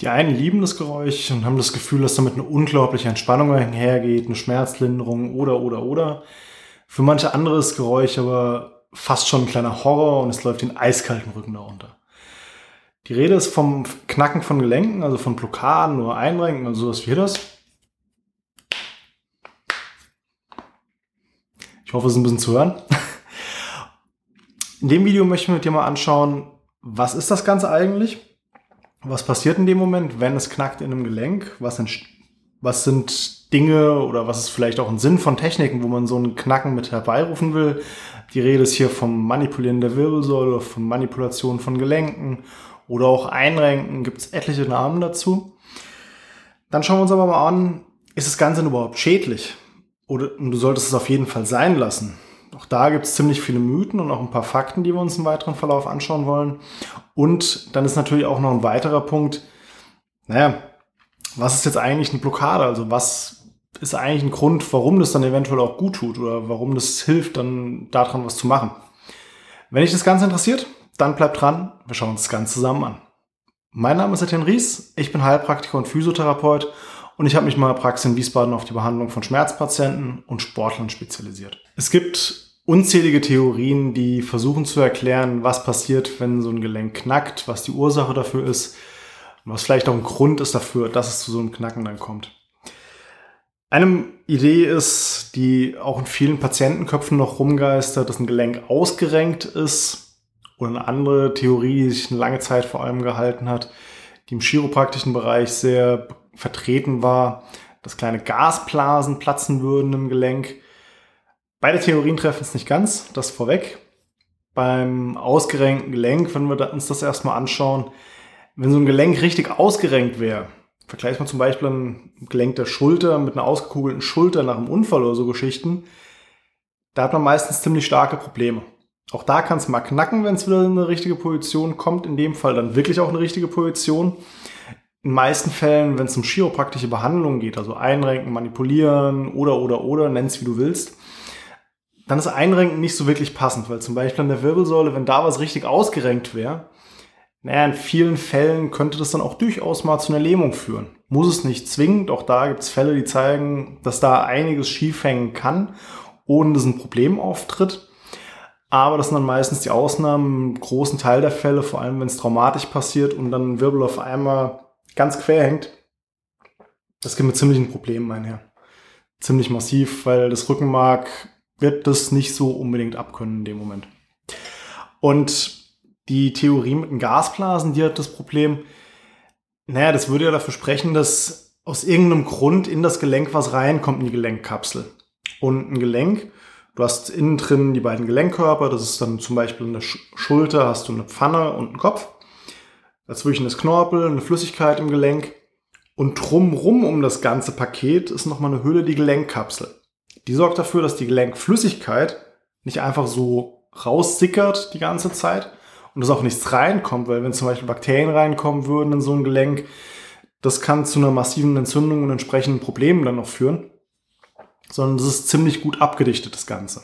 Die einen lieben das Geräusch und haben das Gefühl, dass damit eine unglaubliche Entspannung einhergeht, eine Schmerzlinderung oder, oder, oder. Für manche andere ist Geräusch aber fast schon ein kleiner Horror und es läuft den eiskalten Rücken darunter. Die Rede ist vom Knacken von Gelenken, also von Blockaden oder Einrenken, also sowas wie das. Ich hoffe, es ist ein bisschen zu hören. In dem Video möchten wir dir mal anschauen, was ist das Ganze eigentlich? Was passiert in dem Moment, wenn es knackt in einem Gelenk? Was, was sind Dinge oder was ist vielleicht auch ein Sinn von Techniken, wo man so einen Knacken mit herbeirufen will? Die Rede ist hier vom Manipulieren der Wirbelsäule, von Manipulation von Gelenken oder auch Einrenken, gibt es etliche Namen dazu. Dann schauen wir uns aber mal an, ist das Ganze überhaupt schädlich? Oder du solltest es auf jeden Fall sein lassen. Auch da gibt es ziemlich viele Mythen und auch ein paar Fakten, die wir uns im weiteren Verlauf anschauen wollen. Und dann ist natürlich auch noch ein weiterer Punkt, naja, was ist jetzt eigentlich eine Blockade? Also was ist eigentlich ein Grund, warum das dann eventuell auch gut tut oder warum das hilft, dann daran was zu machen? Wenn dich das Ganze interessiert, dann bleibt dran, wir schauen uns das Ganze zusammen an. Mein Name ist Etienne Ries, ich bin Heilpraktiker und Physiotherapeut und ich habe mich mal Praxis in Wiesbaden auf die Behandlung von Schmerzpatienten und Sportlern spezialisiert. Es gibt unzählige Theorien, die versuchen zu erklären, was passiert, wenn so ein Gelenk knackt, was die Ursache dafür ist und was vielleicht auch ein Grund ist dafür, dass es zu so einem Knacken dann kommt. Eine Idee ist, die auch in vielen Patientenköpfen noch rumgeistert, dass ein Gelenk ausgerenkt ist oder eine andere Theorie, die sich eine lange Zeit vor allem gehalten hat, die im chiropraktischen Bereich sehr vertreten war, dass kleine Gasblasen platzen würden im Gelenk. Beide Theorien treffen es nicht ganz, das vorweg. Beim ausgerenkten Gelenk, wenn wir uns das erstmal anschauen, wenn so ein Gelenk richtig ausgerenkt wäre, vergleicht man zum Beispiel ein Gelenk der Schulter mit einer ausgekugelten Schulter nach einem Unfall oder so Geschichten, da hat man meistens ziemlich starke Probleme. Auch da kann es mal knacken, wenn es wieder in eine richtige Position kommt. In dem Fall dann wirklich auch eine richtige Position. In meisten Fällen, wenn es um chiropraktische Behandlung geht, also Einrenken, Manipulieren oder, oder, oder, nenn's wie du willst, dann ist Einrenken nicht so wirklich passend, weil zum Beispiel an der Wirbelsäule, wenn da was richtig ausgerenkt wäre, naja, in vielen Fällen könnte das dann auch durchaus mal zu einer Lähmung führen. Muss es nicht zwingend, auch da gibt es Fälle, die zeigen, dass da einiges schief hängen kann, ohne dass ein Problem auftritt. Aber das sind dann meistens die Ausnahmen, im großen Teil der Fälle, vor allem wenn es traumatisch passiert und dann Wirbel auf einmal ganz quer hängt. Das gibt mit ziemlichen Problemen einher. Ziemlich massiv, weil das Rückenmark wird das nicht so unbedingt abkönnen in dem Moment. Und die Theorie mit den Gasblasen, die hat das Problem, naja, das würde ja dafür sprechen, dass aus irgendeinem Grund in das Gelenk was reinkommt in die Gelenkkapsel. Und ein Gelenk Du hast innen drin die beiden Gelenkkörper, das ist dann zum Beispiel in der Schulter hast du eine Pfanne und einen Kopf. Dazwischen ist Knorpel, eine Flüssigkeit im Gelenk. Und drumrum um das ganze Paket ist nochmal eine Hülle, die Gelenkkapsel. Die sorgt dafür, dass die Gelenkflüssigkeit nicht einfach so raussickert die ganze Zeit und dass auch nichts reinkommt, weil wenn zum Beispiel Bakterien reinkommen würden in so ein Gelenk, das kann zu einer massiven Entzündung und entsprechenden Problemen dann noch führen sondern es ist ziemlich gut abgedichtet, das Ganze.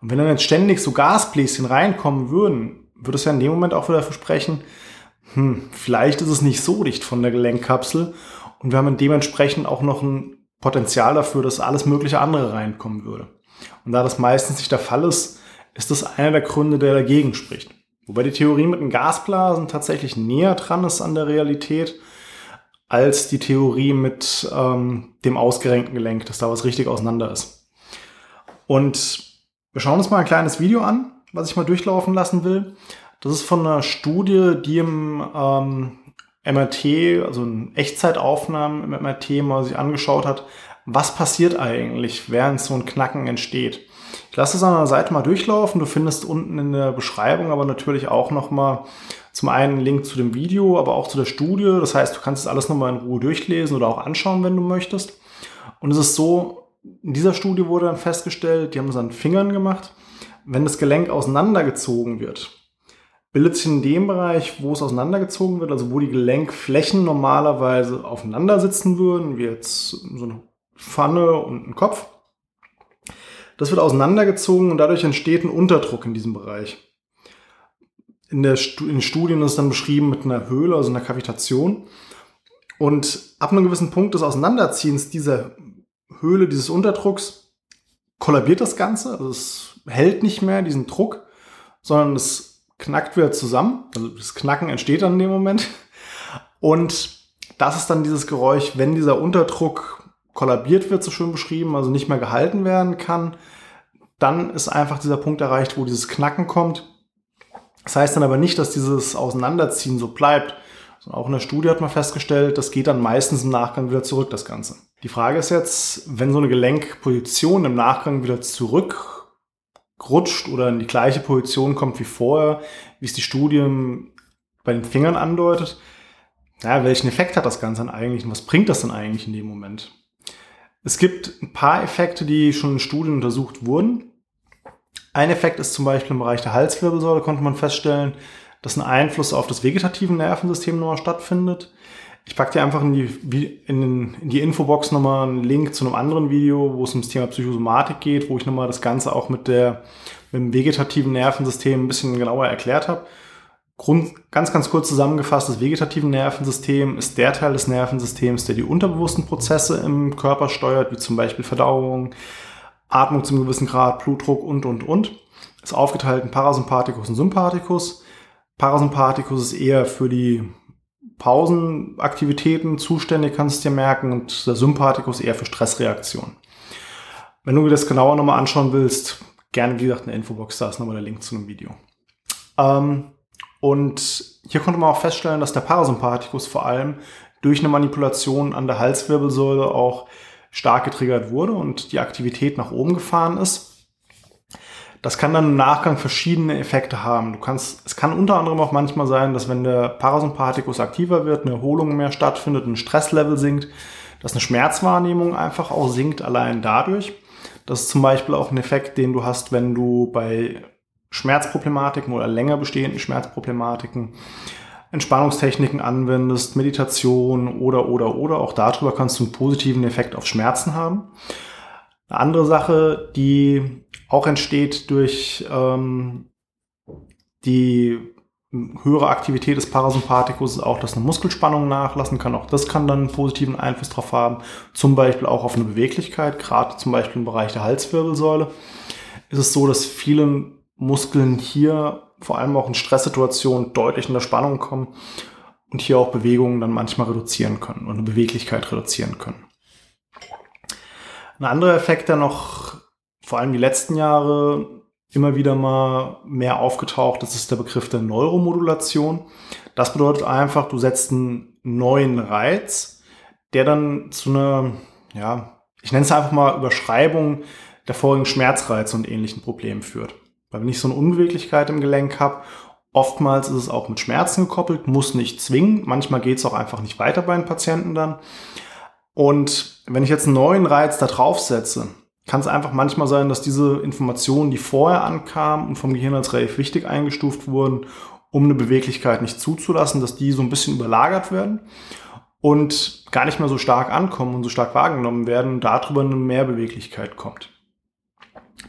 Und wenn dann jetzt ständig so Gasbläschen reinkommen würden, würde es ja in dem Moment auch wieder versprechen, hm, vielleicht ist es nicht so dicht von der Gelenkkapsel und wir haben dementsprechend auch noch ein Potenzial dafür, dass alles mögliche andere reinkommen würde. Und da das meistens nicht der Fall ist, ist das einer der Gründe, der dagegen spricht. Wobei die Theorie mit den Gasblasen tatsächlich näher dran ist an der Realität als die Theorie mit ähm, dem ausgerenkten Gelenk, dass da was richtig auseinander ist. Und wir schauen uns mal ein kleines Video an, was ich mal durchlaufen lassen will. Das ist von einer Studie, die im ähm, MRT, also in Echtzeitaufnahmen im MRT mal sich angeschaut hat, was passiert eigentlich, während so ein Knacken entsteht. Ich lasse es an der Seite mal durchlaufen. Du findest unten in der Beschreibung aber natürlich auch noch mal zum einen einen Link zu dem Video, aber auch zu der Studie. Das heißt, du kannst es alles nochmal in Ruhe durchlesen oder auch anschauen, wenn du möchtest. Und es ist so, in dieser Studie wurde dann festgestellt, die haben es an Fingern gemacht, wenn das Gelenk auseinandergezogen wird, bildet sich in dem Bereich, wo es auseinandergezogen wird, also wo die Gelenkflächen normalerweise aufeinander sitzen würden, wie jetzt so eine Pfanne und ein Kopf. Das wird auseinandergezogen und dadurch entsteht ein Unterdruck in diesem Bereich in, der, in Studien ist dann beschrieben mit einer Höhle, also einer Kavitation. Und ab einem gewissen Punkt des Auseinanderziehens dieser Höhle, dieses Unterdrucks, kollabiert das Ganze. Also es hält nicht mehr diesen Druck, sondern es knackt wieder zusammen. Also das Knacken entsteht dann in dem Moment. Und das ist dann dieses Geräusch, wenn dieser Unterdruck kollabiert wird, so schön beschrieben, also nicht mehr gehalten werden kann, dann ist einfach dieser Punkt erreicht, wo dieses Knacken kommt. Das heißt dann aber nicht, dass dieses Auseinanderziehen so bleibt. Sondern auch in der Studie hat man festgestellt, das geht dann meistens im Nachgang wieder zurück, das Ganze. Die Frage ist jetzt, wenn so eine Gelenkposition im Nachgang wieder zurückrutscht oder in die gleiche Position kommt wie vorher, wie es die Studie bei den Fingern andeutet, ja, welchen Effekt hat das Ganze dann eigentlich und was bringt das dann eigentlich in dem Moment? Es gibt ein paar Effekte, die schon in Studien untersucht wurden. Ein Effekt ist zum Beispiel im Bereich der Halswirbelsäule, konnte man feststellen, dass ein Einfluss auf das vegetative Nervensystem nochmal stattfindet. Ich packe dir einfach in die, in, in die Infobox nochmal einen Link zu einem anderen Video, wo es ums Thema Psychosomatik geht, wo ich nochmal das Ganze auch mit, der, mit dem vegetativen Nervensystem ein bisschen genauer erklärt habe. Grund, ganz, ganz kurz zusammengefasst, das vegetative Nervensystem ist der Teil des Nervensystems, der die unterbewussten Prozesse im Körper steuert, wie zum Beispiel Verdauung, Atmung zum gewissen Grad, Blutdruck und, und, und. Ist aufgeteilt in Parasympathikus und Sympathikus. Parasympathikus ist eher für die Pausenaktivitäten zuständig, kannst du dir merken, und der Sympathikus eher für Stressreaktionen. Wenn du dir das genauer nochmal anschauen willst, gerne, wie gesagt, in der Infobox, da ist nochmal der Link zu einem Video. Ähm, und hier konnte man auch feststellen, dass der Parasympathikus vor allem durch eine Manipulation an der Halswirbelsäule auch stark getriggert wurde und die Aktivität nach oben gefahren ist. Das kann dann im Nachgang verschiedene Effekte haben. Du kannst, es kann unter anderem auch manchmal sein, dass wenn der Parasympathikus aktiver wird, eine Erholung mehr stattfindet, ein Stresslevel sinkt, dass eine Schmerzwahrnehmung einfach auch sinkt allein dadurch. Das ist zum Beispiel auch ein Effekt, den du hast, wenn du bei Schmerzproblematiken oder länger bestehenden Schmerzproblematiken Entspannungstechniken anwendest, Meditation oder, oder, oder, auch darüber kannst du einen positiven Effekt auf Schmerzen haben. Eine andere Sache, die auch entsteht durch ähm, die höhere Aktivität des Parasympathikus, ist auch, dass eine Muskelspannung nachlassen kann. Auch das kann dann einen positiven Einfluss drauf haben. Zum Beispiel auch auf eine Beweglichkeit, gerade zum Beispiel im Bereich der Halswirbelsäule. Ist es so, dass viele Muskeln hier vor allem auch in Stresssituationen deutlich in der Spannung kommen und hier auch Bewegungen dann manchmal reduzieren können und eine Beweglichkeit reduzieren können. Ein anderer Effekt, der noch vor allem die letzten Jahre immer wieder mal mehr aufgetaucht ist, ist der Begriff der Neuromodulation. Das bedeutet einfach, du setzt einen neuen Reiz, der dann zu einer, ja, ich nenne es einfach mal Überschreibung der vorigen Schmerzreize und ähnlichen Problemen führt. Weil wenn ich so eine Unbeweglichkeit im Gelenk habe, oftmals ist es auch mit Schmerzen gekoppelt, muss nicht zwingen. Manchmal geht es auch einfach nicht weiter bei den Patienten dann. Und wenn ich jetzt einen neuen Reiz da drauf setze, kann es einfach manchmal sein, dass diese Informationen, die vorher ankamen und vom Gehirn als relativ wichtig eingestuft wurden, um eine Beweglichkeit nicht zuzulassen, dass die so ein bisschen überlagert werden und gar nicht mehr so stark ankommen und so stark wahrgenommen werden und darüber eine Mehrbeweglichkeit kommt.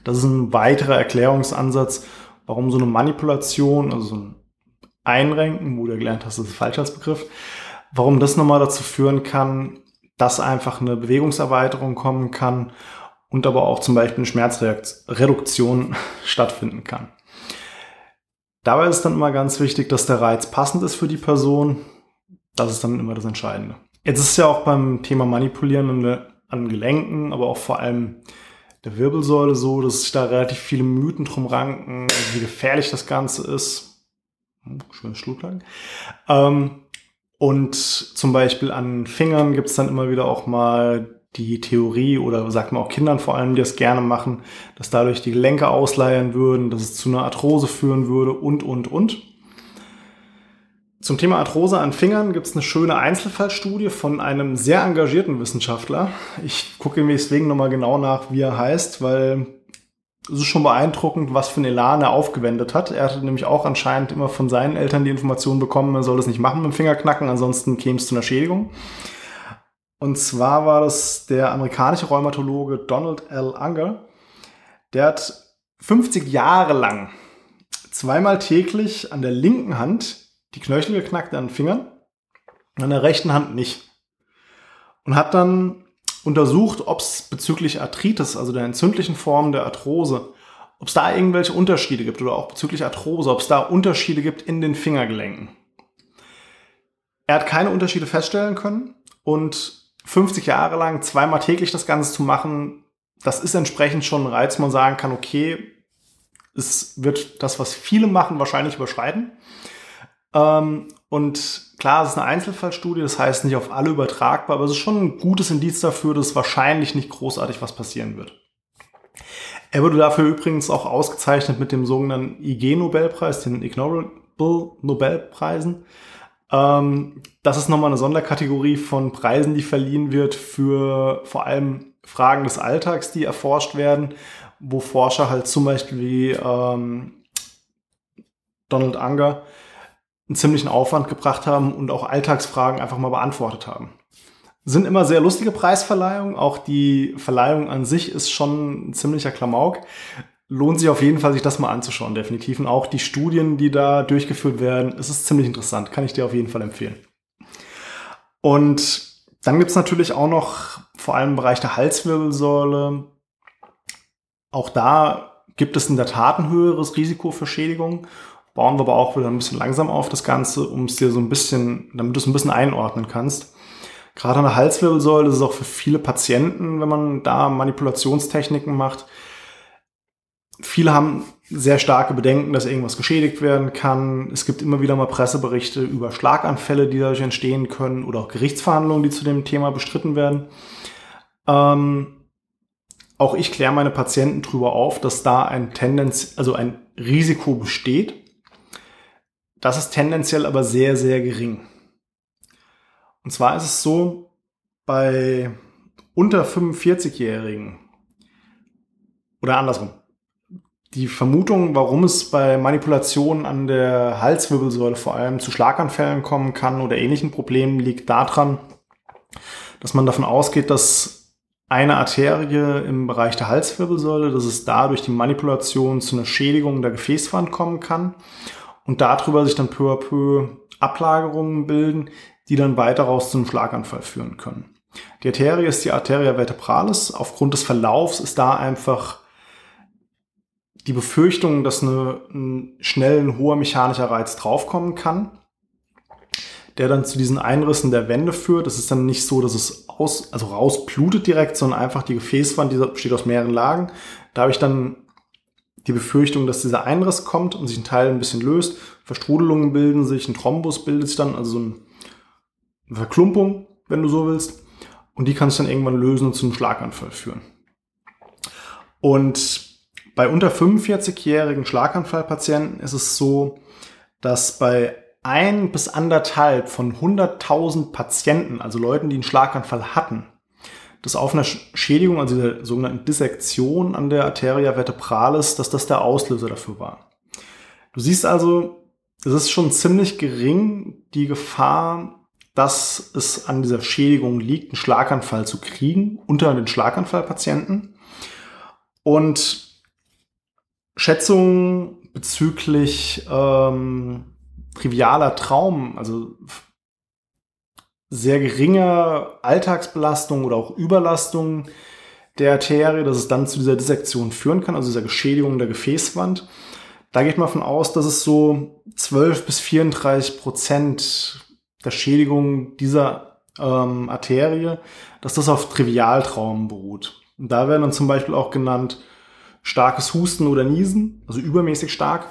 Das ist ein weiterer Erklärungsansatz, warum so eine Manipulation, also so ein Einrenken, wo du gelernt hast, das ist falsch als Begriff, warum das nochmal dazu führen kann, dass einfach eine Bewegungserweiterung kommen kann und aber auch zum Beispiel eine Schmerzreduktion stattfinden kann. Dabei ist dann immer ganz wichtig, dass der Reiz passend ist für die Person. Das ist dann immer das Entscheidende. Jetzt ist es ja auch beim Thema Manipulieren an Gelenken, aber auch vor allem der Wirbelsäule so, dass sich da relativ viele Mythen drum ranken, wie gefährlich das Ganze ist. Schönes Schluglang. Ähm, und zum Beispiel an Fingern gibt es dann immer wieder auch mal die Theorie oder sagt man auch Kindern vor allem, die das gerne machen, dass dadurch die Gelenke ausleiern würden, dass es zu einer Arthrose führen würde und, und, und. Zum Thema Arthrose an Fingern gibt es eine schöne Einzelfallstudie von einem sehr engagierten Wissenschaftler. Ich gucke mir deswegen nochmal genau nach, wie er heißt, weil es ist schon beeindruckend, was für ein Elan er aufgewendet hat. Er hatte nämlich auch anscheinend immer von seinen Eltern die Information bekommen, er soll das nicht machen mit dem Fingerknacken, ansonsten käme es zu einer Schädigung. Und zwar war das der amerikanische Rheumatologe Donald L. Unger. Der hat 50 Jahre lang zweimal täglich an der linken Hand die Knöchel geknackt an den Fingern, an der rechten Hand nicht. und hat dann untersucht, ob es bezüglich Arthritis, also der entzündlichen Form der Arthrose, ob es da irgendwelche Unterschiede gibt oder auch bezüglich Arthrose, ob es da Unterschiede gibt in den Fingergelenken. Er hat keine Unterschiede feststellen können und 50 Jahre lang zweimal täglich das Ganze zu machen, das ist entsprechend schon ein Reiz, man sagen kann, okay, es wird das, was viele machen, wahrscheinlich überschreiten. Ähm, und klar, es ist eine Einzelfallstudie, das heißt nicht auf alle übertragbar, aber es ist schon ein gutes Indiz dafür, dass wahrscheinlich nicht großartig was passieren wird. Er wurde dafür übrigens auch ausgezeichnet mit dem sogenannten IG-Nobelpreis, den Ignorable Nobelpreisen. Ähm, das ist nochmal eine Sonderkategorie von Preisen, die verliehen wird für vor allem Fragen des Alltags, die erforscht werden, wo Forscher halt zum Beispiel wie ähm, Donald Unger einen ziemlichen Aufwand gebracht haben und auch Alltagsfragen einfach mal beantwortet haben. Sind immer sehr lustige Preisverleihungen. Auch die Verleihung an sich ist schon ein ziemlicher Klamauk. Lohnt sich auf jeden Fall, sich das mal anzuschauen, definitiv. Und auch die Studien, die da durchgeführt werden, es ist ziemlich interessant. Kann ich dir auf jeden Fall empfehlen. Und dann gibt's natürlich auch noch vor allem im Bereich der Halswirbelsäule. Auch da gibt es in der Tat ein höheres Risiko für Schädigung. Bauen wir aber auch wieder ein bisschen langsam auf das Ganze, um es dir so ein bisschen, damit du es ein bisschen einordnen kannst. Gerade an der Halswirbelsäule ist es auch für viele Patienten, wenn man da Manipulationstechniken macht. Viele haben sehr starke Bedenken, dass irgendwas geschädigt werden kann. Es gibt immer wieder mal Presseberichte über Schlaganfälle, die dadurch entstehen können oder auch Gerichtsverhandlungen, die zu dem Thema bestritten werden. Ähm, auch ich kläre meine Patienten darüber auf, dass da ein Tendenz, also ein Risiko besteht. Das ist tendenziell aber sehr, sehr gering. Und zwar ist es so, bei unter 45-Jährigen oder andersrum, die Vermutung, warum es bei Manipulationen an der Halswirbelsäule vor allem zu Schlaganfällen kommen kann oder ähnlichen Problemen, liegt daran, dass man davon ausgeht, dass eine Arterie im Bereich der Halswirbelsäule, dass es da durch die Manipulation zu einer Schädigung der Gefäßwand kommen kann und darüber sich dann peu à peu Ablagerungen bilden, die dann weiter raus zum Schlaganfall führen können. Die Arterie ist die Arteria vertebralis. Aufgrund des Verlaufs ist da einfach die Befürchtung, dass eine, ein schnell ein hoher mechanischer Reiz draufkommen kann, der dann zu diesen Einrissen der Wände führt. Es ist dann nicht so, dass es aus, also rausblutet direkt, sondern einfach die Gefäßwand, die besteht aus mehreren Lagen. Da habe ich dann die Befürchtung, dass dieser Einriss kommt und sich ein Teil ein bisschen löst. Verstrudelungen bilden sich, ein Thrombus bildet sich dann, also so ein Verklumpung, wenn du so willst. Und die kann sich dann irgendwann lösen und zu einem Schlaganfall führen. Und bei unter 45-jährigen Schlaganfallpatienten ist es so, dass bei ein bis anderthalb von 100.000 Patienten, also Leuten, die einen Schlaganfall hatten, das auf einer Schädigung, also der sogenannten Dissektion an der Arteria vertebralis, dass das der Auslöser dafür war. Du siehst also, es ist schon ziemlich gering die Gefahr, dass es an dieser Schädigung liegt, einen Schlaganfall zu kriegen unter den Schlaganfallpatienten. Und Schätzungen bezüglich ähm, trivialer Traum, also sehr geringer Alltagsbelastung oder auch Überlastung der Arterie, dass es dann zu dieser Dissektion führen kann, also dieser Geschädigung der Gefäßwand. Da geht man davon aus, dass es so 12 bis 34 Prozent der Schädigung dieser ähm, Arterie, dass das auf Trivialtraumen beruht. Und da werden dann zum Beispiel auch genannt starkes Husten oder Niesen, also übermäßig stark,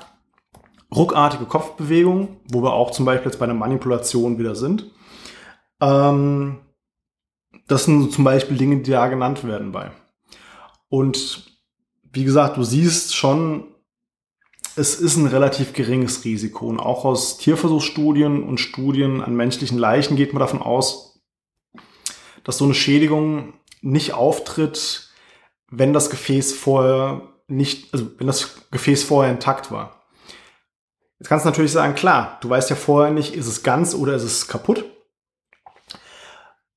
ruckartige Kopfbewegungen, wo wir auch zum Beispiel jetzt bei einer Manipulation wieder sind. Ähm, das sind zum Beispiel Dinge, die da genannt werden bei. Und wie gesagt, du siehst schon, es ist ein relativ geringes Risiko. Und auch aus Tierversuchsstudien und Studien an menschlichen Leichen geht man davon aus, dass so eine Schädigung nicht auftritt, wenn das Gefäß vorher nicht, also wenn das Gefäß vorher intakt war. Jetzt kannst du natürlich sagen, klar, du weißt ja vorher nicht, ist es ganz oder ist es kaputt.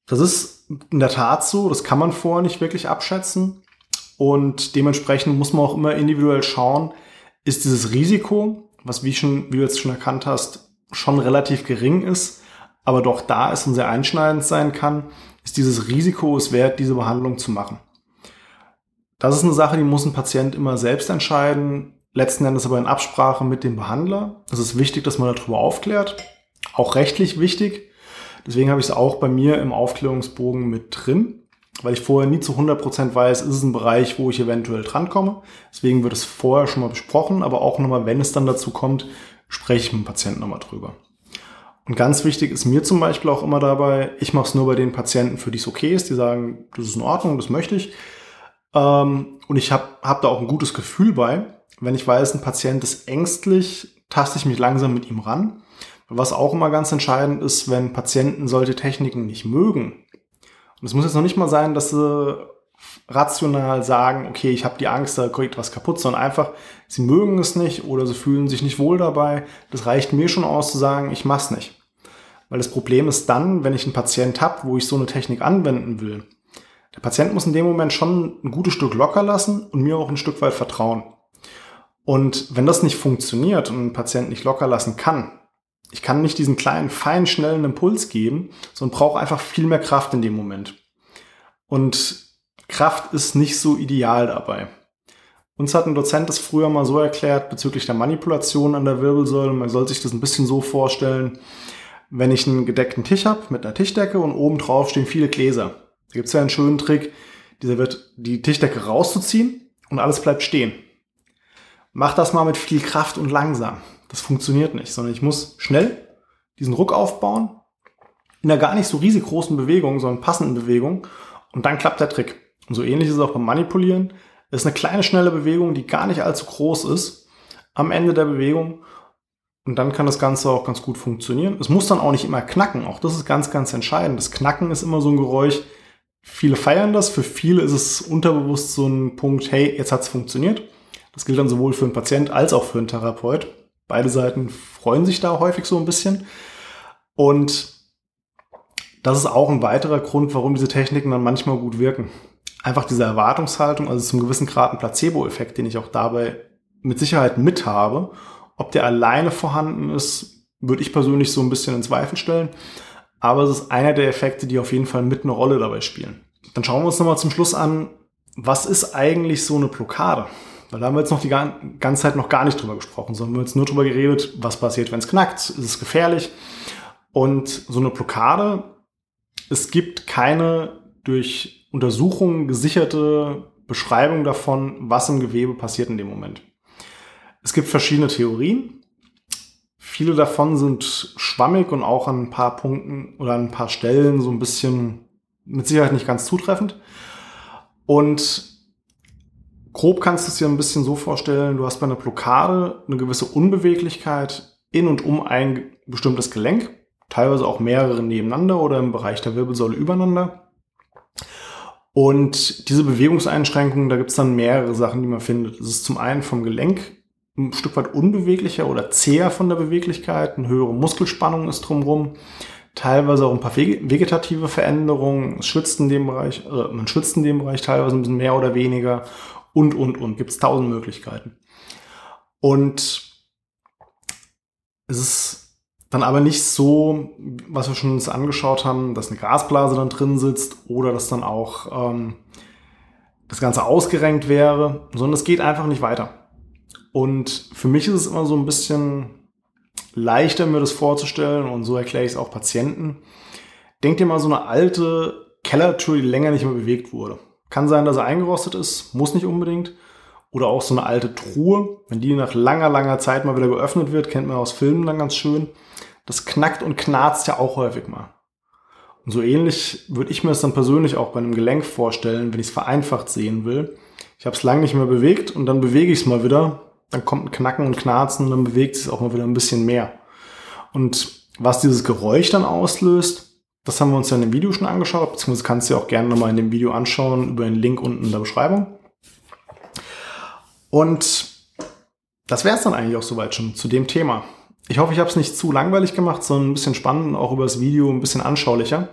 Das ist in der Tat so, das kann man vorher nicht wirklich abschätzen. Und dementsprechend muss man auch immer individuell schauen, ist dieses Risiko, was wie, schon, wie du jetzt schon erkannt hast, schon relativ gering ist, aber doch da ist und sehr einschneidend sein kann, ist dieses Risiko es wert, diese Behandlung zu machen. Das ist eine Sache, die muss ein Patient immer selbst entscheiden, letzten Endes aber in Absprache mit dem Behandler. Es ist wichtig, dass man darüber aufklärt, auch rechtlich wichtig. Deswegen habe ich es auch bei mir im Aufklärungsbogen mit drin, weil ich vorher nie zu 100 Prozent weiß, ist es ein Bereich, wo ich eventuell drankomme. Deswegen wird es vorher schon mal besprochen, aber auch nochmal, wenn es dann dazu kommt, spreche ich mit dem Patienten nochmal drüber. Und ganz wichtig ist mir zum Beispiel auch immer dabei, ich mache es nur bei den Patienten, für die es okay ist, die sagen, das ist in Ordnung, das möchte ich. Ähm, und ich habe hab da auch ein gutes Gefühl bei. Wenn ich weiß, ein Patient ist ängstlich, taste ich mich langsam mit ihm ran. Was auch immer ganz entscheidend ist, wenn Patienten solche Techniken nicht mögen. Und es muss jetzt noch nicht mal sein, dass sie rational sagen, okay, ich habe die Angst, da kriegt was kaputt, sondern einfach, sie mögen es nicht oder sie fühlen sich nicht wohl dabei. Das reicht mir schon aus zu sagen, ich mach's nicht. Weil das Problem ist dann, wenn ich einen Patient habe, wo ich so eine Technik anwenden will, der Patient muss in dem Moment schon ein gutes Stück locker lassen und mir auch ein Stück weit vertrauen. Und wenn das nicht funktioniert und ein Patient nicht locker lassen kann, ich kann nicht diesen kleinen, fein, schnellen Impuls geben, sondern brauche einfach viel mehr Kraft in dem Moment. Und Kraft ist nicht so ideal dabei. Uns hat ein Dozent das früher mal so erklärt bezüglich der Manipulation an der Wirbelsäule. Man soll sich das ein bisschen so vorstellen, wenn ich einen gedeckten Tisch habe mit einer Tischdecke und oben drauf stehen viele Gläser. Da gibt es ja einen schönen Trick, dieser wird die Tischdecke rauszuziehen und alles bleibt stehen. Mach das mal mit viel Kraft und langsam. Das funktioniert nicht, sondern ich muss schnell diesen Ruck aufbauen, in einer gar nicht so riesig großen Bewegung, sondern passenden Bewegung und dann klappt der Trick. Und so ähnlich ist es auch beim Manipulieren. Es ist eine kleine, schnelle Bewegung, die gar nicht allzu groß ist am Ende der Bewegung. Und dann kann das Ganze auch ganz gut funktionieren. Es muss dann auch nicht immer knacken. Auch das ist ganz, ganz entscheidend. Das Knacken ist immer so ein Geräusch. Viele feiern das. Für viele ist es unterbewusst so ein Punkt, hey, jetzt hat es funktioniert. Das gilt dann sowohl für einen Patient als auch für einen Therapeut. Beide Seiten freuen sich da häufig so ein bisschen. Und das ist auch ein weiterer Grund, warum diese Techniken dann manchmal gut wirken einfach diese Erwartungshaltung, also zum gewissen Grad ein Placebo-Effekt, den ich auch dabei mit Sicherheit mit habe. Ob der alleine vorhanden ist, würde ich persönlich so ein bisschen in Zweifel stellen. Aber es ist einer der Effekte, die auf jeden Fall mit eine Rolle dabei spielen. Dann schauen wir uns nochmal zum Schluss an, was ist eigentlich so eine Blockade? Weil da haben wir jetzt noch die ganze Zeit noch gar nicht drüber gesprochen, sondern wir haben jetzt nur drüber geredet, was passiert, wenn es knackt, ist es gefährlich. Und so eine Blockade, es gibt keine durch Untersuchungen gesicherte Beschreibung davon, was im Gewebe passiert in dem Moment. Es gibt verschiedene Theorien. Viele davon sind schwammig und auch an ein paar Punkten oder an ein paar Stellen so ein bisschen mit Sicherheit nicht ganz zutreffend. Und grob kannst du es dir ein bisschen so vorstellen, du hast bei einer Blockade eine gewisse Unbeweglichkeit in und um ein bestimmtes Gelenk, teilweise auch mehrere nebeneinander oder im Bereich der Wirbelsäule übereinander. Und diese Bewegungseinschränkungen, da gibt es dann mehrere Sachen, die man findet. Es ist zum einen vom Gelenk ein Stück weit unbeweglicher oder zäher von der Beweglichkeit, eine höhere Muskelspannung ist drumherum, teilweise auch ein paar vegetative Veränderungen, es schwitzt in dem Bereich, äh, man schwitzt in dem Bereich teilweise ein bisschen mehr oder weniger und, und, und. Gibt es tausend Möglichkeiten. Und es ist dann aber nicht so, was wir schon uns angeschaut haben, dass eine Gasblase dann drin sitzt oder dass dann auch ähm, das Ganze ausgerenkt wäre, sondern es geht einfach nicht weiter. Und für mich ist es immer so ein bisschen leichter, mir das vorzustellen und so erkläre ich es auch Patienten. Denk dir mal so eine alte Kellertür, die länger nicht mehr bewegt wurde. Kann sein, dass er eingerostet ist, muss nicht unbedingt. Oder auch so eine alte Truhe, wenn die nach langer, langer Zeit mal wieder geöffnet wird, kennt man aus Filmen dann ganz schön das knackt und knarzt ja auch häufig mal. Und so ähnlich würde ich mir das dann persönlich auch bei einem Gelenk vorstellen, wenn ich es vereinfacht sehen will. Ich habe es lange nicht mehr bewegt und dann bewege ich es mal wieder. Dann kommt ein Knacken und Knarzen und dann bewegt es auch mal wieder ein bisschen mehr. Und was dieses Geräusch dann auslöst, das haben wir uns ja in dem Video schon angeschaut, beziehungsweise kannst du dir auch gerne nochmal in dem Video anschauen über den Link unten in der Beschreibung. Und das wäre es dann eigentlich auch soweit schon zu dem Thema. Ich hoffe, ich habe es nicht zu langweilig gemacht, sondern ein bisschen spannend auch über das Video ein bisschen anschaulicher,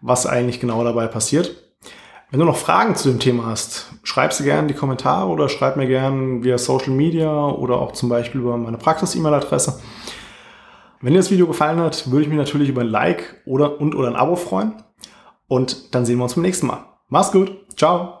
was eigentlich genau dabei passiert. Wenn du noch Fragen zu dem Thema hast, schreib sie gerne in die Kommentare oder schreib mir gerne via Social Media oder auch zum Beispiel über meine Praxis-E-Mail-Adresse. Wenn dir das Video gefallen hat, würde ich mich natürlich über ein Like oder, und oder ein Abo freuen. Und dann sehen wir uns beim nächsten Mal. Mach's gut. Ciao.